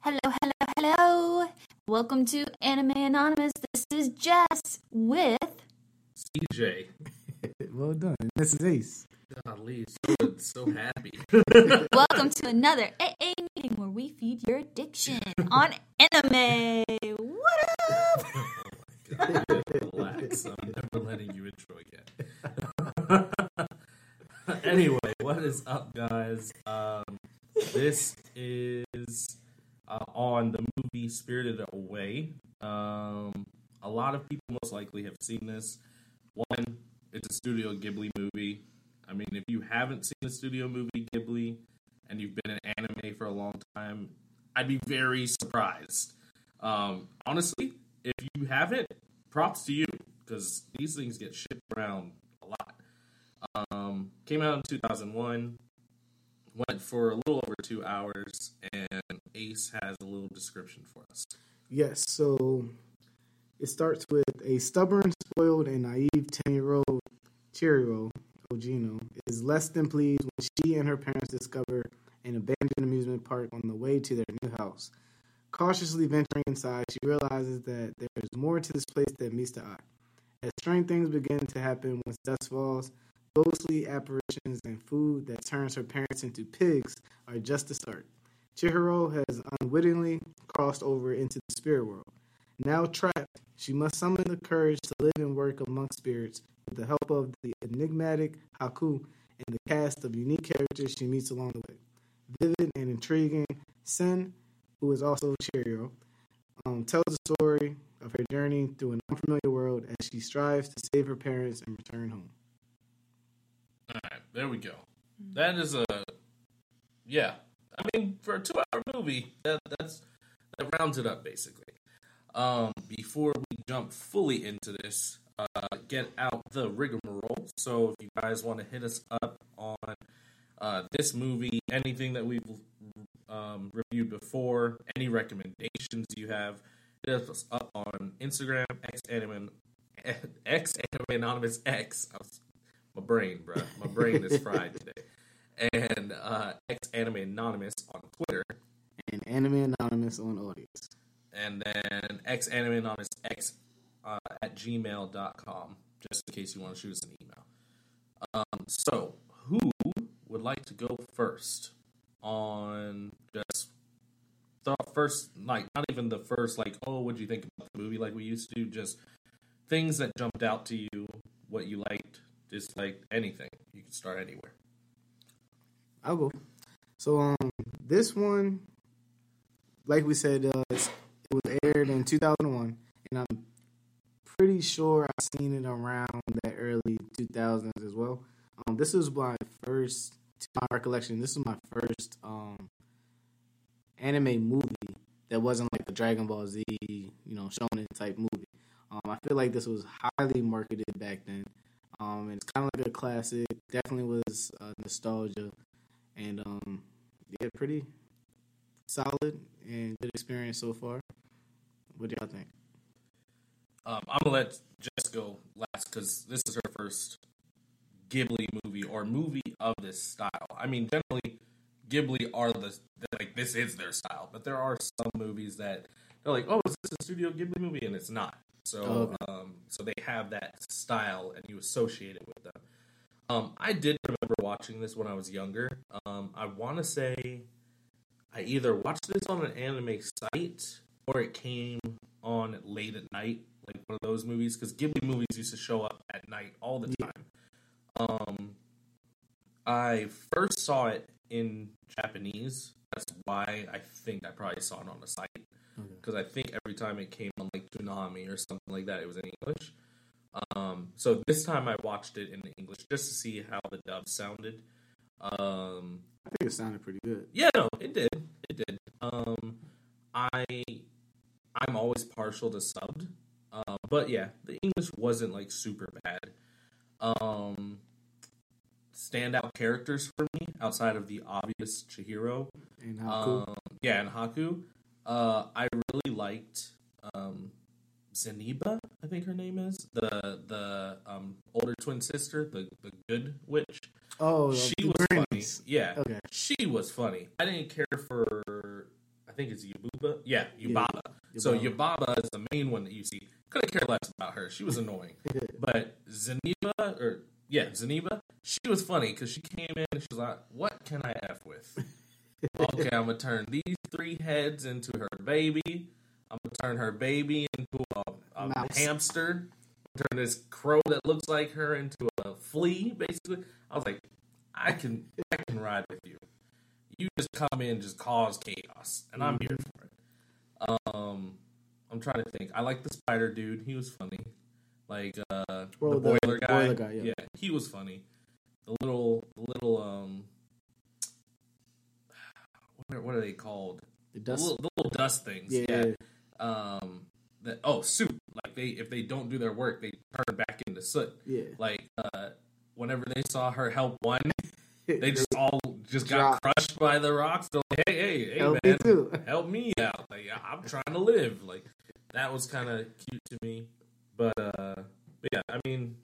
Hello, hello, hello. Welcome to Anime Anonymous. This is Jess with. CJ. well done. This is Ace. Golly, so, so happy. Welcome to another AA meeting where we feed your addiction on anime. What up? Relax. I'm never letting you intro again. anyway, what is up, guys? Um, this is uh, on the movie Spirited Away. Um, a lot of people most likely have seen this. One, it's a Studio Ghibli movie. I mean, if you haven't seen the Studio movie Ghibli and you've been in anime for a long time, I'd be very surprised. Um, honestly, if you haven't, props to you because these things get shipped around a lot. Um, came out in 2001, went for a little over two hours, and Ace has a little description for us. Yes, so it starts with a stubborn, spoiled, and naive 10 year old Chihiro Ogino is less than pleased when she and her parents discover an abandoned amusement park on the way to their new house. Cautiously venturing inside, she realizes that there is more to this place than meets the eye. As strange things begin to happen once dust falls, ghostly apparitions and food that turns her parents into pigs are just the start. Chihiro has unwittingly crossed over into the spirit world. Now trapped, she must summon the courage to live and work among spirits with the help of the enigmatic Haku and the cast of unique characters she meets along the way. Vivid and intriguing, Sen, who is also Chihiro, um, tells the story of her journey through an unfamiliar world as she strives to save her parents and return home. All right, there we go. That is a yeah. I mean, for a two-hour movie, that that's that rounds it up basically. Um, before we jump fully into this, uh, get out the rigmarole. So, if you guys want to hit us up on uh, this movie, anything that we've um, reviewed before, any recommendations you have, hit us up on Instagram, x anime, x anime anonymous x. I was, my brain, bro. My brain is fried today. And uh, x anime anonymous on Twitter, And Anime Anonymous on Audience. and then x anime anonymous x uh, at gmail.com, just in case you want to shoot us an email. Um, so, who would like to go first on just the first, like, not even the first, like, oh, what do you think about the movie, like we used to, just things that jumped out to you, what you liked, disliked, anything. You can start anywhere. I'll go. So um, this one, like we said, uh, it was aired in 2001, and I'm pretty sure I've seen it around that early 2000s as well. Um, this was my first, to my recollection, this was my first um anime movie that wasn't like the Dragon Ball Z, you know, shonen type movie. Um, I feel like this was highly marketed back then. Um, and it's kind of like a classic. Definitely was uh, nostalgia and um yeah pretty solid and good experience so far what do y'all think Um, I'm gonna let Jess go last because this is her first Ghibli movie or movie of this style. I mean, generally, Ghibli are the like this is their style, but there are some movies that they're like, oh, is this a Studio Ghibli movie? And it's not. So, Oh, okay. um, so they have that style, and you associate it with them. Um, I did remember watching this when I was younger. Um, I want to say I either watched this on an anime site or it came on late at night, like one of those movies, because Ghibli movies used to show up at night all the time. Um, I first saw it in Japanese. That's why I think I probably saw it on the site Okay. because I think every time it came on like Toonami or something like that, it was in English. Um, so this time I watched it in English just to see how the dub sounded. Um, i think it sounded pretty good yeah, no, it did. It did. Um, I I'm always partial to subbed, uh, but yeah, the English wasn't like super bad. Um, standout characters for me outside of the obvious Chihiro. and cool Um, yeah, and Haku. Uh, I really liked um, Zeniba, I think her name is the the um, older twin sister, the the good witch. oh she was funny. Yeah, okay she was funny. I didn't care for. I think it's Yubaba. Yeah, Yeah, Yubaba. So Yubaba. Yubaba is the main one that you see. Couldn't care less about her. She was annoying. but Zeniba, or yeah, Zeniba, she was funny because she came in and she was like, "What can I f with?" okay, I'm gonna turn these three heads into her baby. I'm gonna turn her baby into a, a hamster. Turn this crow that looks like her into a flea. Basically, I was like, I can, I can ride with you. You just come in, just cause chaos, and I'm here for it. Um, I'm trying to think. I like the spider dude. He was funny. Like uh, Oh, the the boiler guy. boiler guy, yeah. he was funny. The little, the little um, what are, what are they called? The The dust. little, the little dust things. yeah. Yeah. Um. That oh soup. Like they if they don't do their work, they turn back into soot. Yeah. Like uh, whenever they saw her help one, they just all just got Drop. crushed by the rocks. They're like, hey, hey, hey, Help me man, too. help me out. Like I'm trying to live. Like that was kind of cute to me. But uh, but yeah, I mean,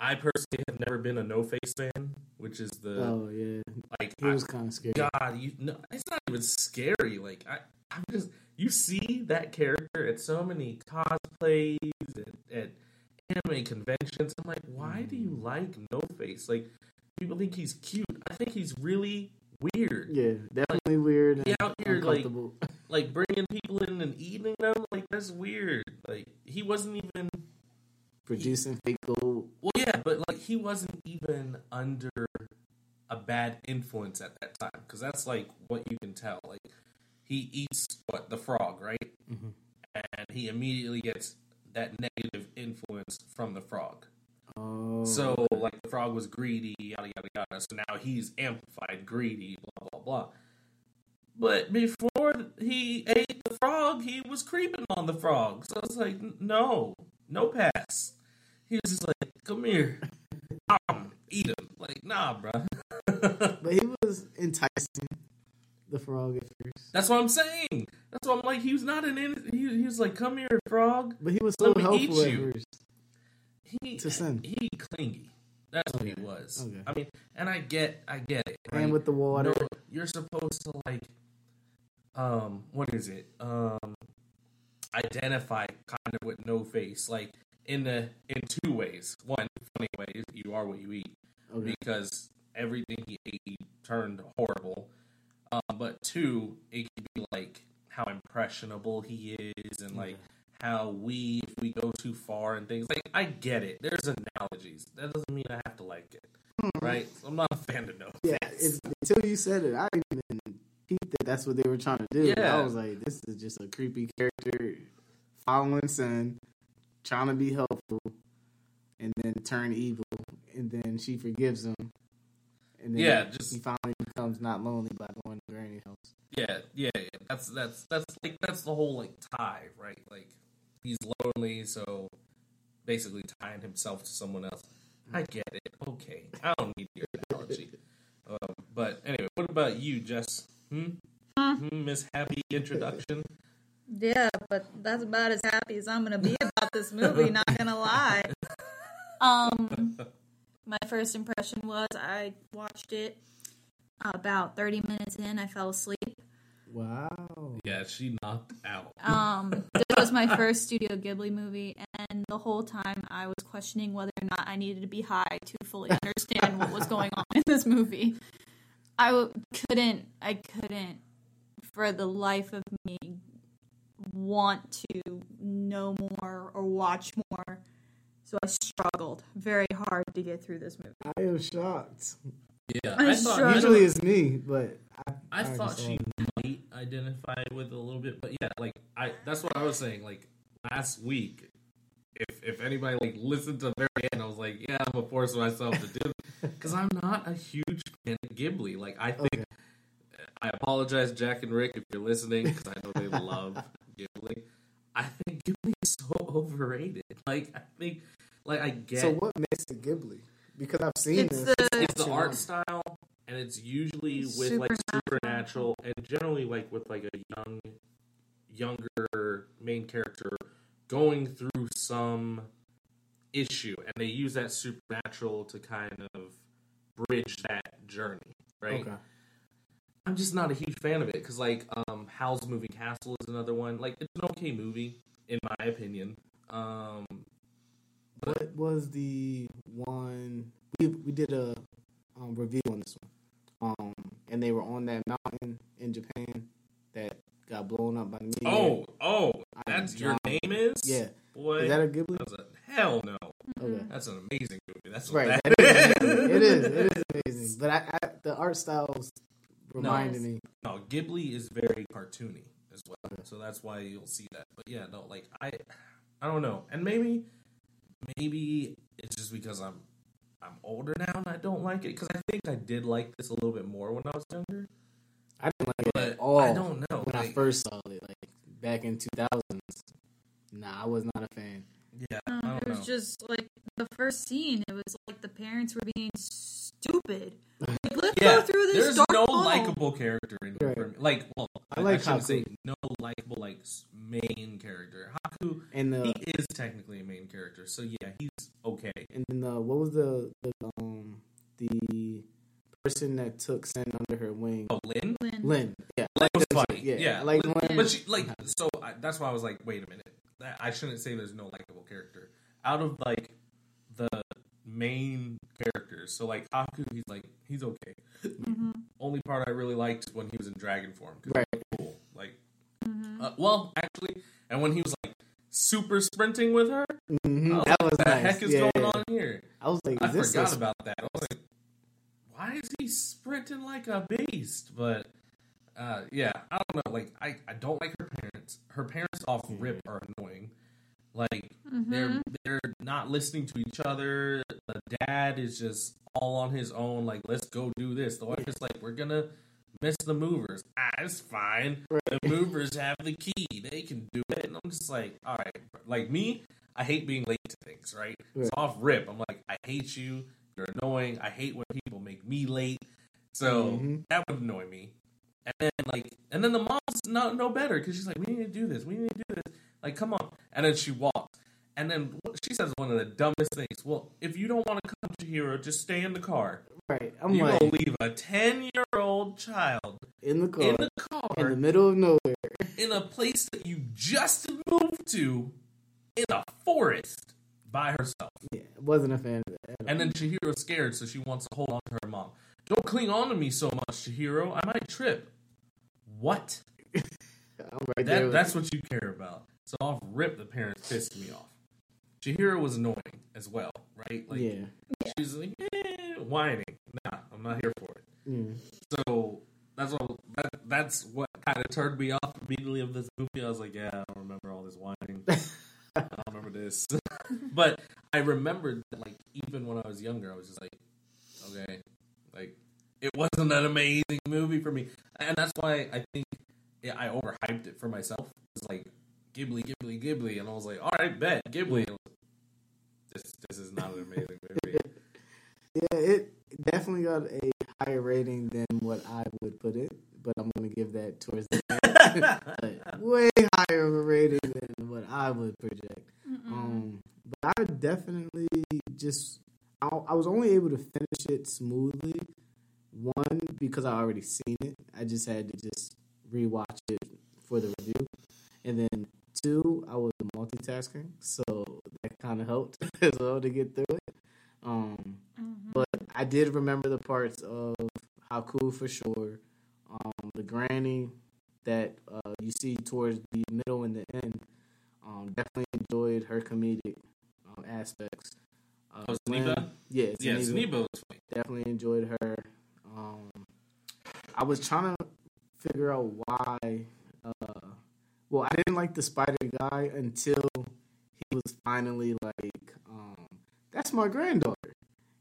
I personally have never been a No Face fan, which is the Oh yeah. like He was kind of scary. God, you no, it's not even scary. Like I, I'm just you see that character at so many cosplays at, at anime conventions. I'm like, why do you like No Face? Like people think he's cute. I think he's really weird. Yeah, definitely weird. And out here like like bringing people in and eating them. Like that's weird. Like he wasn't even. producing fake gold. Well, yeah, but like he wasn't even under a bad influence at that time because that's like what you can tell. Like he eats what the frog, right? Mhm. And he immediately gets that negative influence from the frog. Oh, So like the frog was greedy, yada yada yada. So now he's amplified greedy, blah blah blah. But before he ate the frog, he was creeping on the frog. So I was like, no, no pass. He was just like, come here, um, eat him. Like, nah, bro. but he was enticing the frog at first. That's what I'm saying. That's what I'm like. He was not an. In- he, he was like, come here, frog. But he was so Let me helpful eat at you. first. He To sin. he clingy. That's what he was. Okay. I mean, and I get, I get it. And right? with the water. No, you're supposed to like, um, what is it? Um, identify kind of with no face, like in the in two ways. One, funny way, you are what you eat Okay. because everything he ate turned horrible. Um, but two, it could be like how impressionable he is, and like how we, if we go too far and things. Like I get it. There's analogies. That doesn't mean I have to like it, mm-hmm. right? I'm not a fan of no. Yeah, it's, until you said it, I didn't even peep that that's what they were trying to do. Yeah. I was like, this is just a creepy character following sin, trying to be helpful, and then turn evil, and then she forgives him. And then Yeah, just- he finally becomes not lonely by going to Granny house. Yeah, yeah, yeah. That's that's that's like that's the whole like tie, right? Like he's lonely, so basically tying himself to someone else. I get it. Okay, I don't need your analogy. Um, but anyway, what about you, Jess? Hmm? Hmm, Miss Happy introduction. Yeah, but that's about as happy as I'm gonna be about this movie. Not gonna lie. Um, my first impression was I watched it about 30 minutes in. I fell asleep. Wow. Yeah, she knocked out. Um, this was my first Studio Ghibli movie, and the whole time I was questioning whether or not I needed to be high to fully understand what was going on in this movie. I w- couldn't, I couldn't, for the life of me, want to know more or watch more. So I struggled very hard to get through this movie. I am shocked. Yeah, I'm I thought sure- Usually it's me, but I, I thought she saw- might identify with a little bit, but yeah, like I that's what I was saying. Like last week, if if anybody like listened to the very end, I was like, yeah, I'm gonna force myself to do because I'm not a huge fan of Ghibli. Like I think Okay. I apologize, Jack and Rick, if you're listening, because I know they love Ghibli. I think Ghibli is so overrated. Like I think, like I get So what makes it Ghibli? Because I've seen It's this. the- it's the art style and it's usually with like supernatural and generally like with like a young younger main character going through some issue and they use that supernatural to kind of bridge that journey right Okay. i'm just not a huge fan of it because like um Howl's Moving Castle is another one. Like it's an okay movie in my opinion. Um, What was the one we we did a um, review on this one, um, and they were on that mountain in Japan that got blown up by the meteor. oh, oh, I that's your John. name is yeah, boy. is that a Ghibli? that's a hell no. Okay, That's an amazing movie. That's what right, that that is amazing. it is, it is amazing. But I, I the art styles reminded me. No, Ghibli is very cartoony as well, so that's why you'll see that. But yeah, no, like I, I don't know, and maybe, maybe it's just because I'm, I'm older now and I don't like it because I think I did like this a little bit more when I was younger. I didn't like it at all I don't know. when I first saw it, like back in two thousands. Nah, I was not a fan. Yeah, No, I don't it was know. just like the first scene. It was like the parents were being stupid. Like, let's yeah, go through this there's dark no likable character in here. Right. For me. Like, well, I I, like I shouldn't Haku. say no likable like main character. Haku, And the he is technically a main character, so yeah, he's okay. and then the what was the, the um the person that took Sen under her wing? Oh, Lin. Lin. Lin. Yeah, That was that funny. shit. Yeah, like but, Lin. but she like so. I, that's why I was like, wait a minute. I shouldn't say there's no likable character out of like the main characters. So like Haku, he's like he's okay. Mhm. Only part I really liked when he was in dragon form. 'cause Right. cool. Like, Mhm. uh, well, actually, and when he was like super sprinting with her, Mhm, I was that like, was what the nice. heck is yeah, going on here? I was like, I forgot a- about that. I was like, why is he sprinting like a beast? But uh, yeah, I don't know. Like, I, I don't like her parents. Her parents off rip are annoying. Like they're Mhm. they're not listening to each other. The dad is just all on his own. Like, let's go do this. The wife is like, we're gonna miss the movers. Ah, it's fine. The movers have the key. They can do it. And I'm just like, all right. Like me, I hate being late to things. Right? Right. So off rip, I'm like, I hate you. You're annoying. I hate when people make me late. So Mhm. that would annoy me. And then like, and then the mom's not no better because she's like, we need to do this. We need to do this. Like, come on. And then she walks. And then she says one of the dumbest things. Well, if you don't want to come Chihiro, just stay in the car. right. I'm you like gonna leave a ten year old child in the car in the car in the, middle of nowhere. in a place that you just moved to in a forest by herself. Yeah, wasn't a fan of that. And then Chihiro's scared, so she wants to hold on to her mom. Don't cling on to me so much, Chihiro. I might trip. What? I'm right. That, that's what you care about. So off rip, the parents pissed me off. Chihiro was annoying as well, right? Like yeah. she's like eh, whining. Nah, I'm not here for it. Mm. So that's what that, that's what kind of turned me off immediately of this movie. I was like, yeah, I don't remember all this whining. I don't remember this. but I remembered that, like, even when I was younger, I was just like, okay, like, it wasn't an amazing movie for me, and that's why I think yeah, I overhyped it for myself. It's like Ghibli, Ghibli, Ghibli, and I was like, all right, bet Ghibli. This this is not an amazing movie. Yeah, it definitely got a higher rating than what I would put it, but I'm gonna give that towards the end. But way higher of a rating than what I would project. Mm-mm. Um, but I definitely just I, I was only able to finish it smoothly. One because I already seen it. I just had to just rewatch it for the review, and then two, I was multitasking, so that kind of helped as well to get through it. Um, Mhm. but I did remember the parts of Haku for sure. Um, the granny that uh, you see towards the middle and the end. Um, definitely enjoyed her comedic um, aspects. Uh, Oh, Glenn- Zeniba? Yeah, yeah, Zeniba. Zeniba was funny. Definitely enjoyed her. Um, I was trying to figure out why. Uh, well, I didn't like the spider guy until he was finally like, um, "That's my granddaughter,"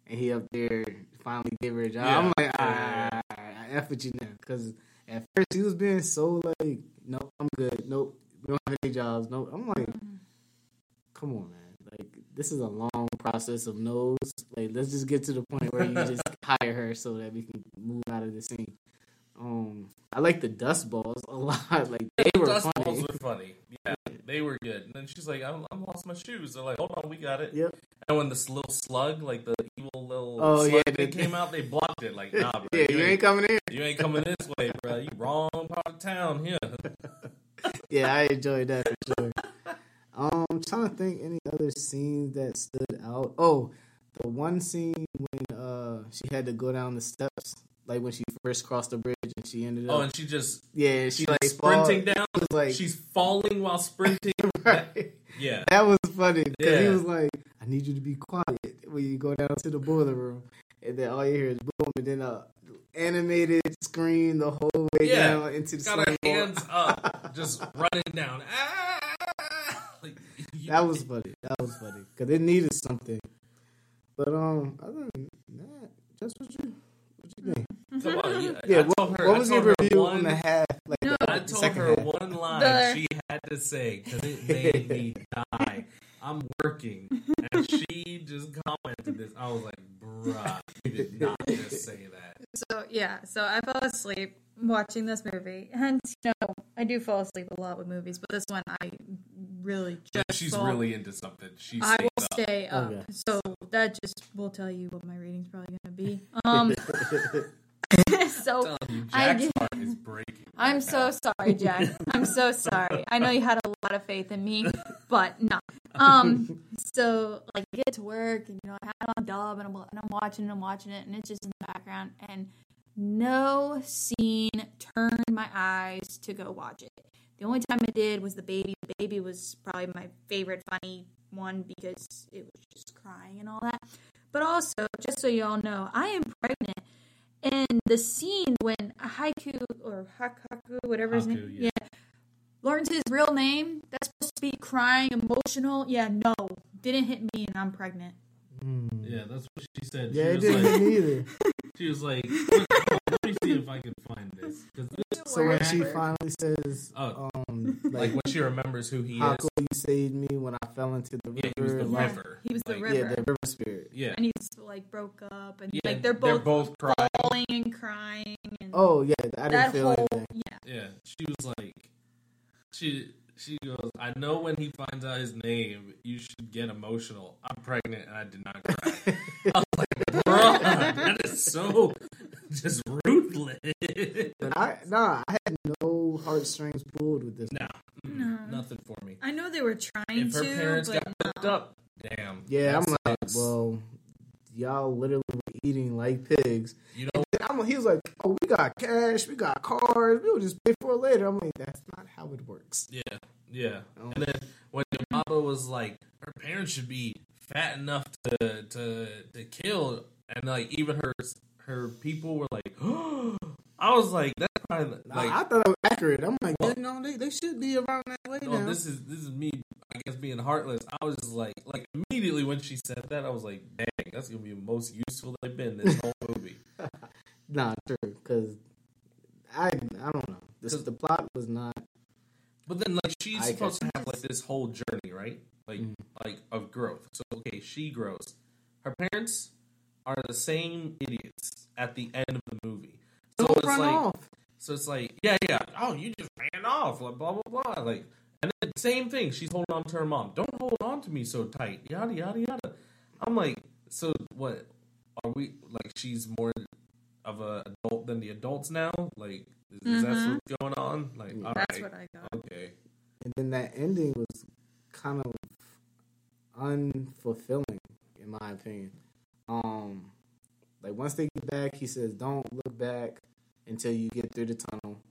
and he up there finally gave her a job. Yeah, I'm like, yeah, ah, I F with you now, because at first he was being so like, "Nope, I'm good. Nope, we don't have any jobs. Nope." I'm like, come on, man. This is a long process of no's. Like let's just get to the point where you just hire her so that we can move out of the scene. Um, I like the dust balls a lot. Like they were Dust funny. balls were funny. Yeah, they were good. And then she's like, I, I lost my shoes. They're like, hold on, we got it. Yep. And when this little slug, like the evil little Oh, slug yeah, thing the- came out, they blocked it. Like, nah, bro. yeah, you ain't coming in. you ain't coming this way, bro. You wrong part of town here. Yeah, I enjoyed that for sure. Um, I'm trying to think any other scenes that stood out. Oh, the one scene when uh she had to go down the steps, like when she first crossed the bridge and she ended up. Oh, and she just yeah, she like sprinting fall- down. Was like She's falling while sprinting. right. Yeah. That was funny because he was like, "I need you to be quiet when you go down to the boiler room," and then all you hear is boom, and then a animated screen the whole way Yeah. down into the Got her hands up, just running down. Ah! Like, you- That was funny. That was funny because it needed something. But um, other than that, just what you what you think? Come on, yeah. Yeah, what, her, what was your review one, on the half? Like No. the, I told second her half? one line The- she had to say because it made me die. I'm working, and she just commented this. I was like, "Bruh, you did not just say that." So yeah, so I fell asleep watching this movie, and you know I do fall asleep a lot with movies, but this one I really just She's fall- really into something. She I will up. stay up. Okay. So that just will tell you what my rating's probably going to be. Um, so telling you, I Jack's did- heart is breaking. I'm right so sorry, Jack. I'm so sorry. I know you had a lot of faith in me, but no. Um, so like I get to work and you know I have it on dub and I'm and I'm watching and I'm watching it and it's just in the background and no scene turned my eyes to go watch it. The only time I did was the baby. The baby was probably my favorite funny one because it was just crying and all that. But also, just so y'all know, I am pregnant. And the scene when Haiku or Hakaku, whatever his Haku, name, yeah. yeah, learns his real name. That's supposed to be crying, emotional. Yeah, no, didn't hit me, and I'm pregnant. Mm. Yeah, that's what she said. Yeah, it she was didn't like, hit me either. she was like, "Let me see if I can find this." 'Cause this So when she finally says, Oh. um, like like, when she remembers who he is, could you saved me when I fell into the Yeah, he was river? the like, river. He was the Like, river. Yeah, the river spirit. Yeah, and he's like broke up, and yeah. like they're both, both crying. falling and crying. And Oh yeah, I didn't that feel whole anything. yeah. Yeah, she was like, she she goes, I know when he finds out his name, you should get emotional. I'm pregnant and I did not cry. I was like, bro, that is so just ruthless. But I nah, I had no heartstrings pulled with this. no, No. nothing for me. I know they were trying If her to, parents but got hooked no. up, damn. Yeah, I'm like, well, y'all literally were eating like pigs. you know, I'm, he was like, oh, we got cash, we got cars, we'll just pay for it later. I'm like, that's not how it works. yeah, yeah. Oh. And then when your mama was like, her parents should be fat enough to to to kill, and like even her her people were like, I was like, that's probably like, I thought it was accurate. I'm like, Well- you know, they, they should be around that way no, now. this is this is me. I guess being heartless. I was just like, like immediately when she said that, I was like, dang, that's gonna be the most useful they've been this whole movie. Nah, true, because I I don't know. This, the plot was not. But then like she's I supposed to have like this whole journey, right? Like Mhm. like of growth. So okay, she grows. Her parents are the same idiots at the end of the movie. So Don't it's like off. So it's like, yeah, yeah. Oh, you just ran off, like blah blah blah. Like and then same thing, she's holding on to her mom. Don't hold on to me so tight. Yada yada yada. I'm like, so what are we like she's more of a adult than the adults now? Like is, is that Mhm. what's going on? Like all right. That's what I got. Okay. And then that ending was kind of unfulfilling, in my opinion. Um, like once they get back, he says, "Don't look back until you get through the tunnel,"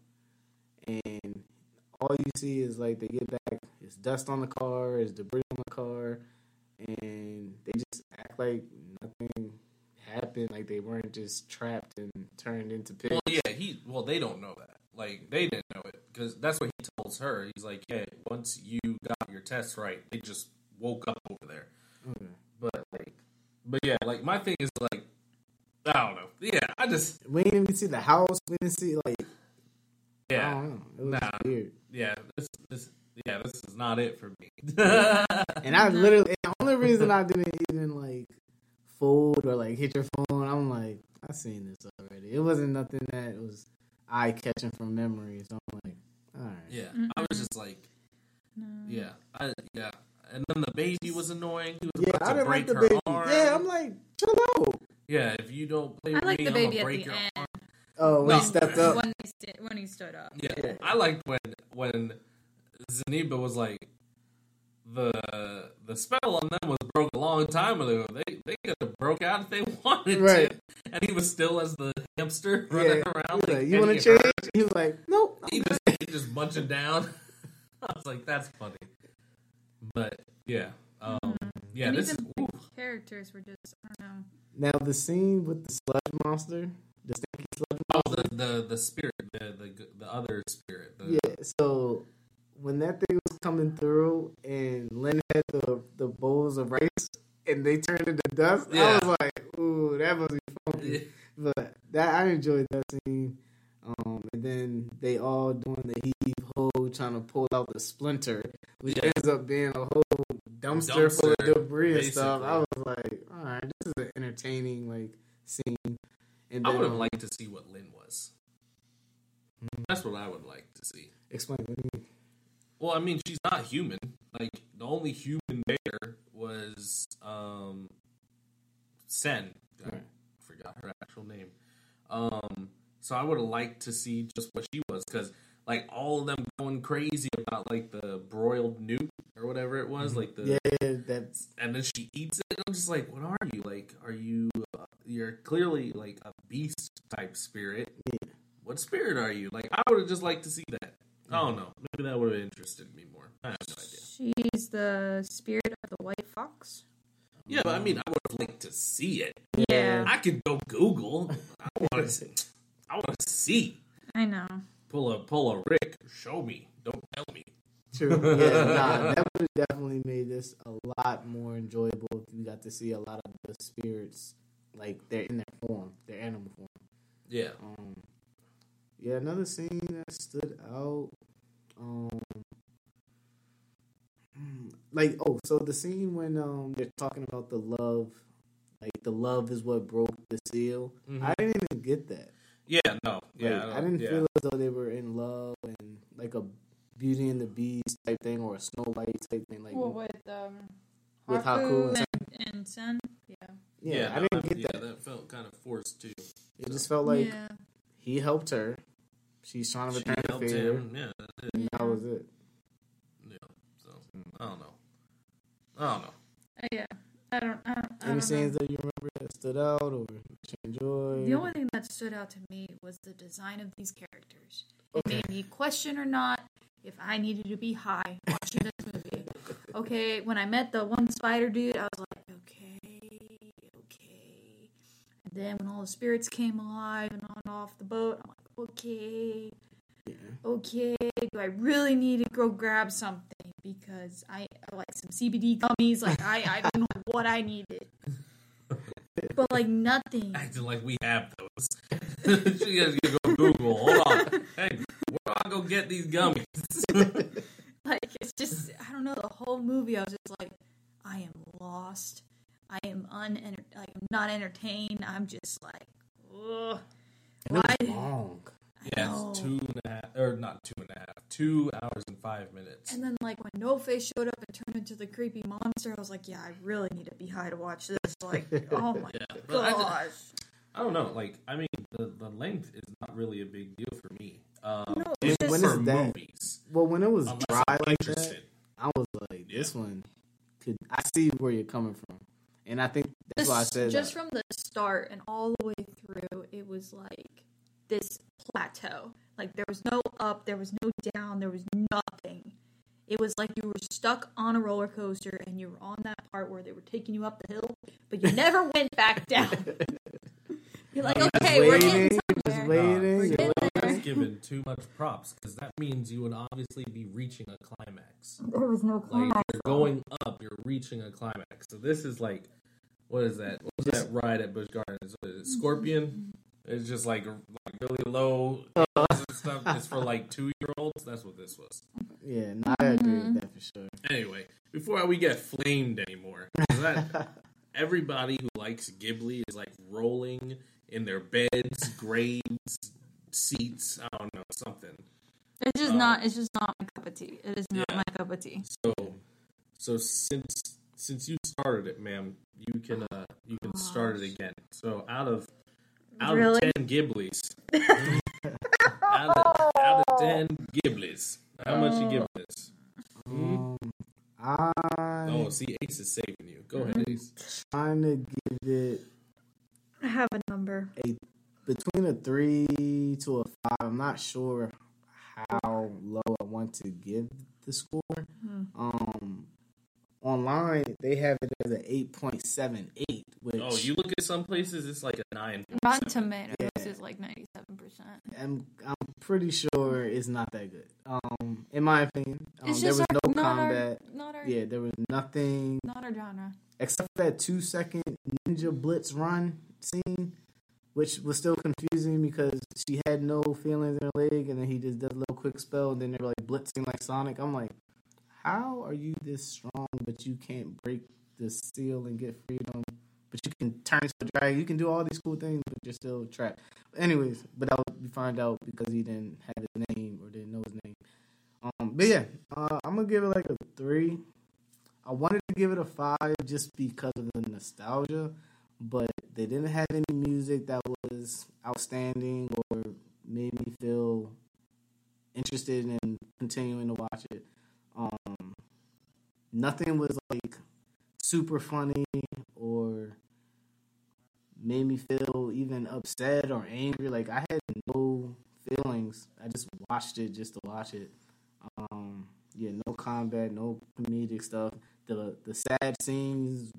and all you see is like they get back, it's dust on the car, it's debris on the car, and they just act like nothing happened, like they weren't just trapped and turned into pigs. Well, yeah, he. Well, they don't know that. Like they didn't know it because that's what he tells her. He's like, yeah, once you got your test right, they just woke up over there. Okay. But like, but yeah, like my thing is like, I don't know. Yeah, I just We didn't even see the house. We didn't see like yeah, don't. It was Nah. weird. yeah. This this yeah, this is not it for me. And I literally, the only reason I didn't even like fold or like hit your phone, I'm like, I've seen this already. It wasn't nothing that was eye catching from memory. So I'm like, all right. yeah, I mm-hmm. was just like, No. yeah, I yeah, and then the baby was annoying. He was Yeah, about I didn't break like the her baby. arm. Yeah, I'm like, chill out. Yeah, if you don't play I with like me, the I'm baby gonna at break the your end. arm. Oh, when No. he stepped up. when he st- when he stood up. Yeah. Yeah. I liked when when Zeniba was like the the spell on them was broke a long time ago. They they could have broke out if they wanted Right. to, and he was still as the hamster Yeah, running he around. was Like, like, you want to getting change? hurt. He was like, nope. He just he just munching down. I was like, that's funny. But yeah, um, yeah, And this is even ooh, characters were just I don't know. Now the scene with the sludge monster, the stinky sludge oh monster. the, the the spirit, the the the other spirit. The, Yeah, so when that thing was coming through and Lin had the the bowls of rice and they turned into dust, I was like, ooh, that must be funky. Yeah. But that I enjoyed that scene. Um, and then they all doing the heave ho, trying to pull out the splinter, which Yeah. ends up being a whole dumpster, full of Dumpster, debris and stuff. I was like, all right, this is an entertaining like scene. And I would have um, liked to see what Lin was. That's what I would like to see. explain what you mean. Well, I mean, she's not human. Like the only human there was um Sen. I Right. forgot her actual name. Um, so I would have liked to see just what she was because like all of them going crazy about like the broiled newt or whatever it was, like the Mm-hmm. Yeah, that's and then she eats it. I'm just like, what are you? Like, are you? Uh, you're clearly like a beast type spirit. Yeah. What spirit are you? Like, I would have just liked to see that. I don't know. Maybe that would have interested me more. I have no idea. She's the spirit of the white fox. Yeah, but I mean, I would have liked to see it. Yeah, I could go Google. I want to. I want to see. I know. Pull a pull a Rick. Show me. Don't tell me. True. Yeah, nah, that would have definitely made this a lot more enjoyable if you got to see a lot of the spirits, like they're in their form, their animal form. Yeah. Um, yeah, another scene that stood out. Um, hmm, like oh, so the scene when um they're talking about the love, like the love is what broke the seal. Mhm. I didn't even get that. Yeah. No. Yeah. Like, I, don't- didn't yeah. feel as though they were in love and like a Beauty and the Beast type thing or a Snow White type thing. Like Well, with um, With Haku and and, and Sen. Yeah. yeah, I no, didn't get yeah, that. that felt kind of forced too. It just felt like yeah. he helped her. She's trying to She return the helped favor, him. Yeah. that did. and that was it. Yeah. So I don't know. I don't know. Uh, yeah. I don't. I don't. I Any don't scenes know. that you remember that stood out or you enjoyed? The only thing that stood out to me was the design of these characters. It Okay. made me question or not if I needed to be high watching this movie. Okay, when I met the one spider dude, I was like, okay, okay. And then when all the spirits came alive and on off the boat, I'm like, okay, Yeah. okay. Do I really need to go grab something because I, I like some CBD gummies? Like I, I don't know what I needed, but like nothing. Acting like we have those. she has to go Google. Hold on. Hey, where do I go get these gummies? like it's just I don't know the whole movie I was just like I am lost I am un like I'm not entertained I'm just like ugh And it why was long. I Yeah, know. it's two and a half, or not two and a half, two hours and five minutes. and then like when No Face showed up and turned into the creepy monster I was like yeah I really need to be high to watch this like oh my Yeah, but I, gosh I don't know. Like, I mean, the, the length is not really a big deal for me. Um, No, in- it's just- for When is that? movies, Well, when it was unless dry I'm like that, interested. I was like, this one could. I see where you're coming from, and I think that's why I Just- said just that. from the start and all the way through it was like this plateau like there was no up there was no down there was nothing it was like you were stuck on a roller coaster and you were on that part where they were taking you up the hill but you never went back down you're like Just okay we're waiting, getting just somewhere waiting. We're you're getting That's there. given too much props because that means you would obviously be reaching a climax. there was no Like climax you're going up, you're reaching a climax. So this is like, what is that? What was that ride at Busch Gardens? What is it, mm-hmm. Scorpion. It's just like like really low Uh-huh. and stuff. It's for like two year olds. That's what this was. Yeah, no, I agree Mm-hmm. with that for sure. Anyway, before we get flamed anymore, that everybody who likes Ghibli is like rolling in their beds, graves, seats. I don't know something. it's just Um, not it's just not my cup of tea it is not yeah. my cup of tea So So since since you started it, ma'am, you can uh you can start it again. So out of out Really? of ten Ghiblis, out, of, out of ten Ghiblis, how much you give this? Um, I Oh, see, Ace is saving you. Go ahead, Ace. trying to give it I have a number. A between a three to a five. I'm not sure how low I want to give the score. Um, online they have it as an eight point seven eight, which Oh, you look at some places, it's like a nine. Rotten Tomatoes Yeah. is like ninety seven percent. I'm I'm pretty sure it's not that good. Um, in my opinion, um, It's there just was our, no not combat. Our, not our, Yeah, there was nothing not our genre. except for that two second ninja blitz run scene, which was still confusing because she had no feelings in her leg, and then he just does a little quick spell, and then they're like blitzing like Sonic. I'm like, how are you this strong, but you can't break the seal and get freedom? But you can turn into a dragon. You can do all these cool things, but you're still trapped. Anyways, but that was, we find out because he didn't have his name or didn't know his name. Um, but yeah, uh, I'm gonna give it like a three. I wanted to give it a five just because of the nostalgia, but they didn't have any music that was outstanding or made me feel interested in continuing to watch it. Um, nothing was like super funny or made me feel even upset or angry. Like I had no feelings. I just watched it just to watch it. Um, yeah, no combat, no comedic stuff. The the sad scenes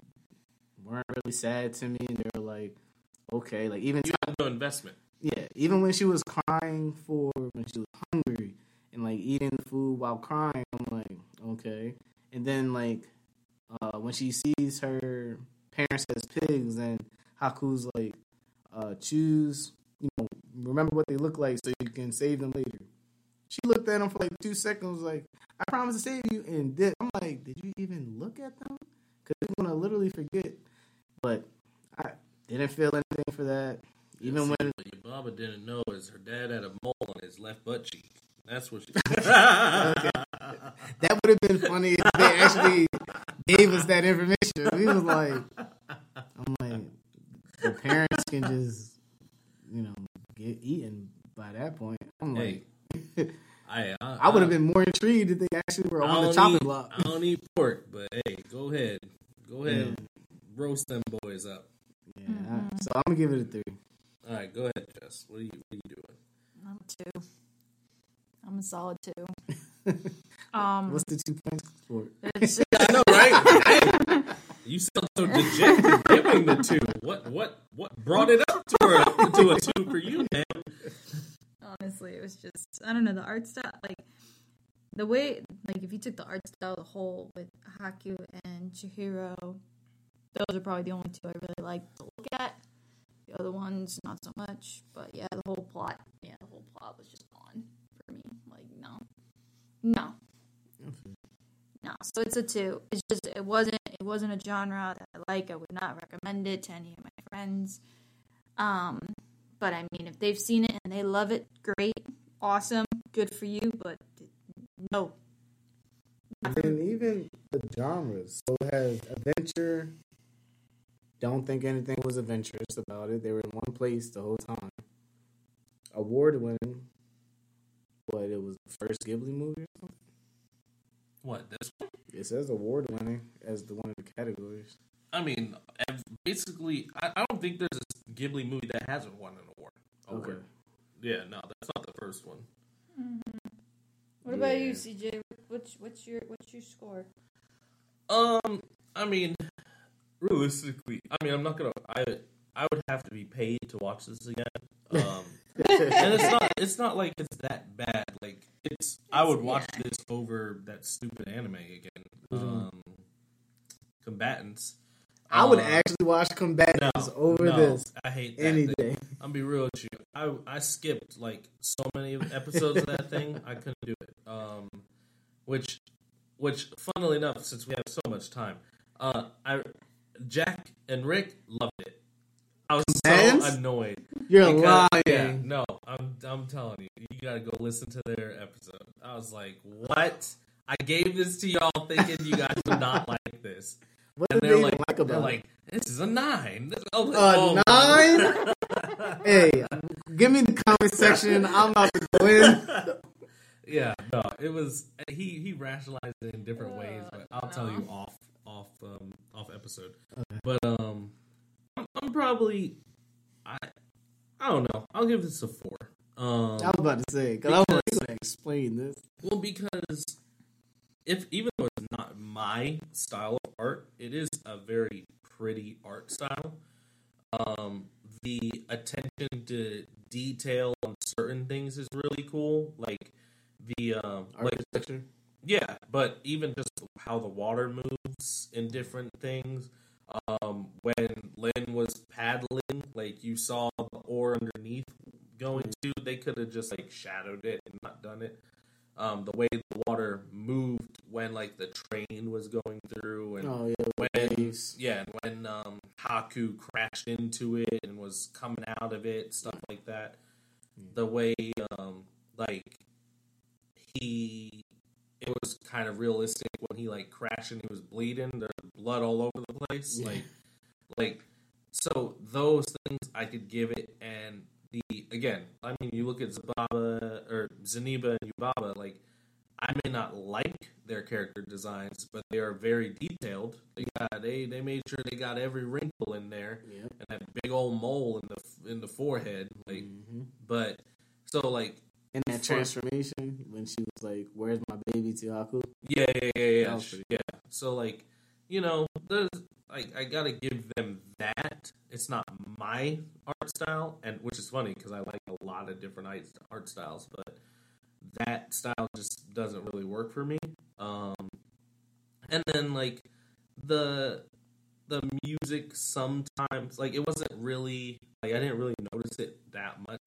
weren't really sad to me. And they were like, okay, like even You have no investment. yeah, even when she was crying for when she was hungry and like eating the food while crying, I'm like, okay. And then like uh, when she sees her parents as pigs, and Haku's like, uh, choose, you know, remember what they look like so you can save them later. She looked at him for like two seconds, like, I promise to save you, and did. I'm like, did you even look at them? Because you're gonna literally forget. But I didn't feel anything for that. Even See, when what Yubaba didn't know is her dad had a mole on his left butt cheek. That's what she. that would have been funny if they actually gave us that information. We was like, I'm like, the parents can just, you know, get eaten by that point. I'm like, I I, I would have been more intrigued if they actually were I on the chopping eat- block. I don't eat pork, but hey, go ahead, go ahead, Yeah. roast them boys up. Yeah, I- so I'm gonna give it a three. All right, go ahead, Jess. What are you What are you doing? I'm two. I'm a solid two. Um, What's the two points for? it's, I know, right? Dang. you sound so dejected giving the two. What what what brought it up to a to a two for you, man? honestly, it was just I don't know the art style, like the way, like if you took the art style the whole with Haku and Chihiro, those are probably the only two I really like to look at. The other ones, not so much. But yeah, the whole plot, yeah, the whole plot was just gone for me. Like no, no, no. So it's a two. It's just it wasn't it wasn't a genre that I like. I would not recommend it to any of my friends. Um, but I mean, if they've seen it and they love it, great, awesome, good for you. But no, And even the genres. So it has adventure. Don't think anything was adventurous about it. They were in one place the whole time. Award winning. What it was the first Ghibli movie or something? What this? One? It says award winning as the one of the categories. I mean, ev- basically, I, I don't think there's a Ghibli movie that hasn't won an award. award. Okay. Yeah, no, that's not the first one. What about Yeah. you, CJ? What's what's your what's your score? Um, I mean, realistically, I mean, I'm not gonna. I I would have to be paid to watch this again. Um, and it's not. It's not like it's that bad. Like it's. I would watch yeah. this over that stupid anime again. Um, combatants. I would Uh, actually watch Combatants no, over no, this I hate that any thing. day. I'm be real with you. I I skipped like so many episodes of that thing. I couldn't do it. Um, which, which, funnily enough, since we have so much time, uh, I Jack and Rick loved it. I was Combatants? so annoyed. You're because- lying. Yeah, no, I'm I'm telling you, you gotta go listen to their episode. I was like, what? I gave this to y'all thinking you guys would not like this. What And they're they like, like they're like, this is a nine. This- I was like, A oh, nine? Hey, give me the comment section. I'm about to go in. yeah, no, it was he he rationalized it in different ways, Uh, but I'll tell you off off um off episode. But um, I'm, I'm probably I I don't know. I'll give this a four. Um, I was about to say because I was going to explain this. Well, because if even though it's not my style of art, it is a very pretty art style. Um, the attention to detail on certain things is really cool. Like the um, like Architecture. yeah, but even just how the water moves in different things. Um, when Lin was paddling, like you saw the oar underneath going to, they could have just like shadowed it and not done it. Um, the way the water moved when like the train was going through, and Oh yeah, when waves. yeah, and when um, Haku crashed into it and was coming out of it, stuff like that. The way um, like he, it was kind of realistic when he like crashed and he was bleeding. There's blood all over the place, Yeah. like like so those things I could give it and the again I mean you look at Zababa or Zeniba and Yubaba like I may not like their character designs but they are very detailed they got they they made sure they got every wrinkle in there Yep. and that big old mole in the in the forehead like hmm but so like And that transformation when she was like, "Where's my baby?" to Haku. Yeah, yeah, yeah, yeah. That was pretty yeah. So like, you know, there's I, I gotta give them that. It's not my art style, and which is funny because I like a lot of different art styles, but that style just doesn't really work for me. Um, and then like the the music sometimes like it wasn't really like I didn't really notice it that much,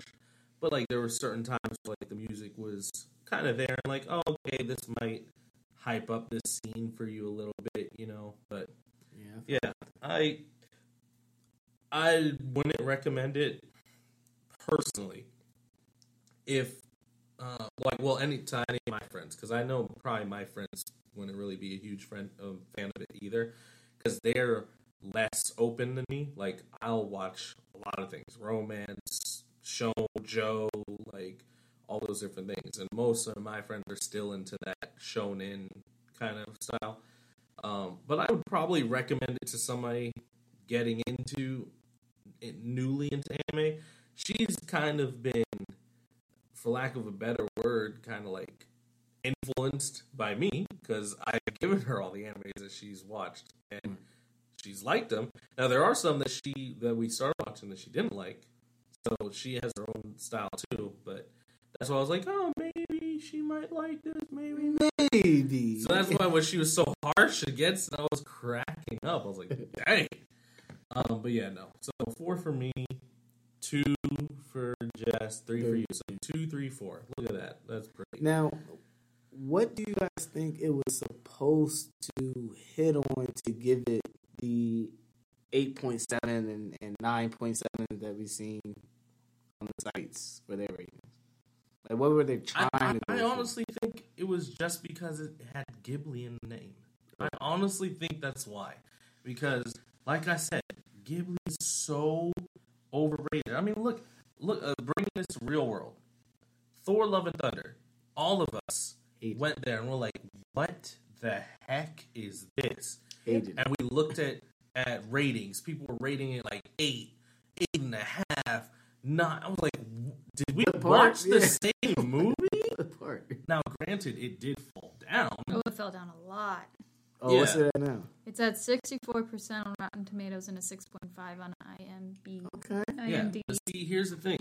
but like there were certain times where, like the music was kind of there, and like oh okay, this might hype up this scene for you a little bit, you know. But Yeah. I I wouldn't recommend it personally. If uh, like well, any to any of my friends, because I know probably my friends wouldn't really be a huge friend um, fan of it either, because they're less open than me. Like I'll watch a lot of things, romance, show, Joe, like all those different things, and most of my friends are still into that shonen kind of style. Um, but I would probably recommend it to somebody getting into it newly into anime. She's kind of been, for lack of a better word, kind of like influenced by me because I've given her all the animes that she's watched and she's liked them. Now there are some that she that we started watching that she didn't like, so she has her own style too. But that's why I was like, oh, maybe she might like this, maybe Maybe. so that's why when she was so harsh against it, I was cracking up. I was like, dang. Um, but yeah, no. So four for me, two for Jess, three for you. So two, three, four. Look at that. That's pretty. Now, what do you guys think it was supposed to hit on to give it the 8.7 and, and 9.7 that we've seen on the sites for their ratings? Like, what were they trying I, to do? I honestly think it was just because it had Ghibli in the name. I honestly think that's why. Because, like I said, Ghibli is so overrated. I mean, look, look, uh, bringing this to real world. Thor: Love and Thunder. All of us Hated. went there and we're like, "What the heck is this?" Hated. And we looked at at ratings. People were rating it like eight, eight and a half, nine. I was like, "Did we What part? watch the Yeah. same movie?" What part? Now, granted, it did fall down. Oh, it fell down a lot. Oh, what's it at now? It's at 64% on Rotten Tomatoes and a 6.5 on IMDb. Okay. Yeah. IMDb. But see, here's the thing.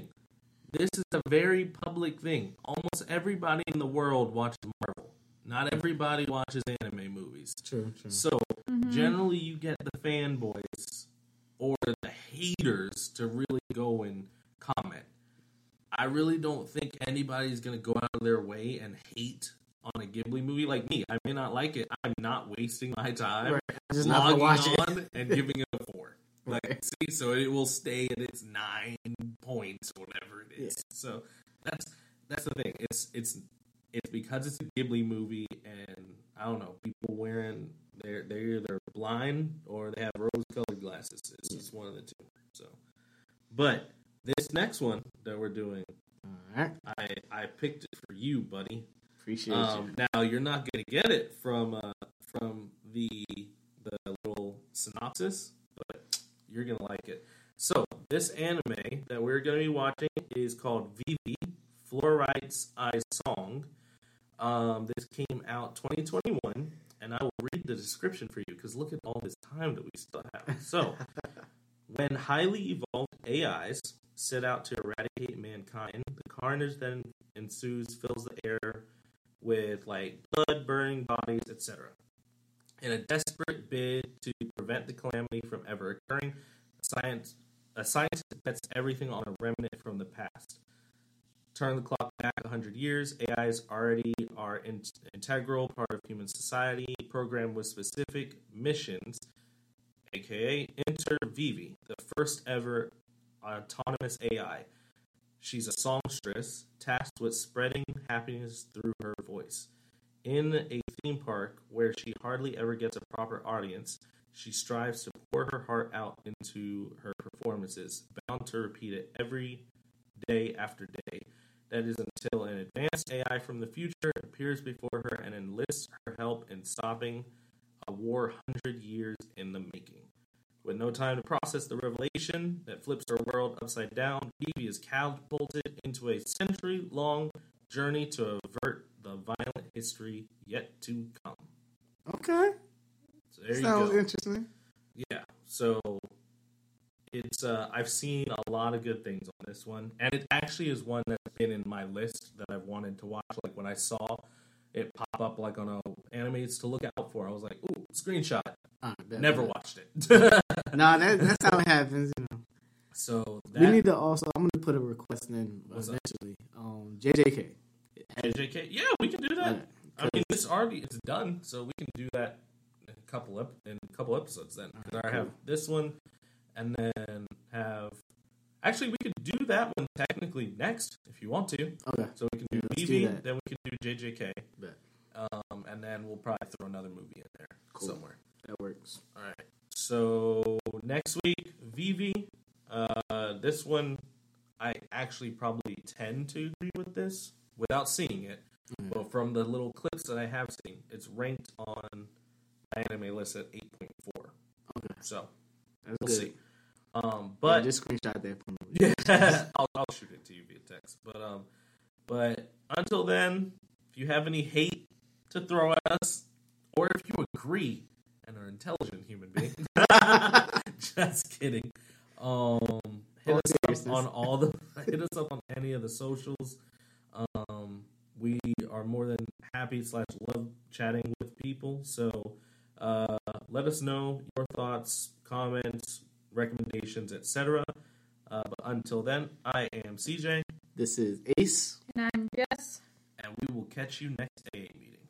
This is a very public thing. Almost everybody in the world watches Marvel. Not everybody watches anime movies. True, true. So Mhm. generally, you get the fanboys or the haters to really go and comment. I really don't think anybody's gonna go out of their way and hate on a Ghibli movie like me. I may not like it. I'm not wasting my time Right. I'm just not gonna logging watch it. on and giving it a four. Like, Right. see, so it will stay at its nine points or whatever it is. Yeah. So that's that's the thing. It's it's it's because it's a Ghibli movie and I don't know people wearing they're they're either blind or they have rose colored glasses. It's just one of the two. So, but this next one that we're doing, All right. I I picked it for you, buddy. Appreciate Um, now you're not gonna get it from uh, from the the little synopsis, but you're gonna like it. So this anime that we're gonna be watching is called Vivy: Fluorite Eye's Song. Um, this came out 2021, and I will read the description for you because look at all this time that we still have. So, when highly evolved AIs set out to eradicate mankind, the carnage that ensues fills the air with like blood, burning bodies, etc. In a desperate bid to prevent the calamity from ever occurring, science a scientist bets everything on a remnant from the past. Turn the clock back 100 years, AIs already are an integral part of human society, programmed with specific missions, aka Enter Vivy, the first ever autonomous AI. She's a songstress tasked with spreading happiness through her voice. In a theme park where she hardly ever gets a proper audience, she strives to pour her heart out into her performances, bound to repeat it every day after day. That is until an advanced AI from the future appears before her and enlists her help in stopping a war hundred years in the making. With no time to process the revelation that flips her world upside down, Phoebe is catapulted into a century long journey to avert the violent history yet to come. Okay. So there Sounds you go. interesting. Yeah. So it's uh I've seen a lot of good things on this one. And it actually is one that's been in my list that I've wanted to watch. Like when I saw it pop up like on a animes to look out for, I was like, ooh, screenshot. All right, Never watched it. Nah, that, that's how it happens. You know. so that we need to also. I'm going to put a request in up? eventually. Um, JJK. JK. Yeah, we can do that. I mean, this already is done, so we can do that in a couple ep- in a couple episodes. Then I have this one, and then have actually we could do that one technically next if you want to. Okay. So we can do Yeah, let's do Vivy, that. then we can do JJK, Bet. um, and then we'll probably throw another movie in there Cool. somewhere. That works. All right. So next week, Vivy. Uh, this one, I actually probably tend to agree with this without seeing it. Mm. But from the little clips that I have seen, it's ranked on MyAnimeList at eight point four. Okay. So That's we'll good. see. Um, Yeah, but just screenshot that for me. yeah, I'll, I'll shoot it to you via text. But um, but until then, if you have any hate to throw at us, or if you agree and are intelligent human beings. just kidding. Um, hit All us up on all the hit us up on any of the socials. Um, we are more than happy slash love chatting with people. So uh, let us know your thoughts, comments, recommendations, etc. Uh, but until then, I am CJ, This is Ace. And I'm Jess. and we will catch you next AA meeting.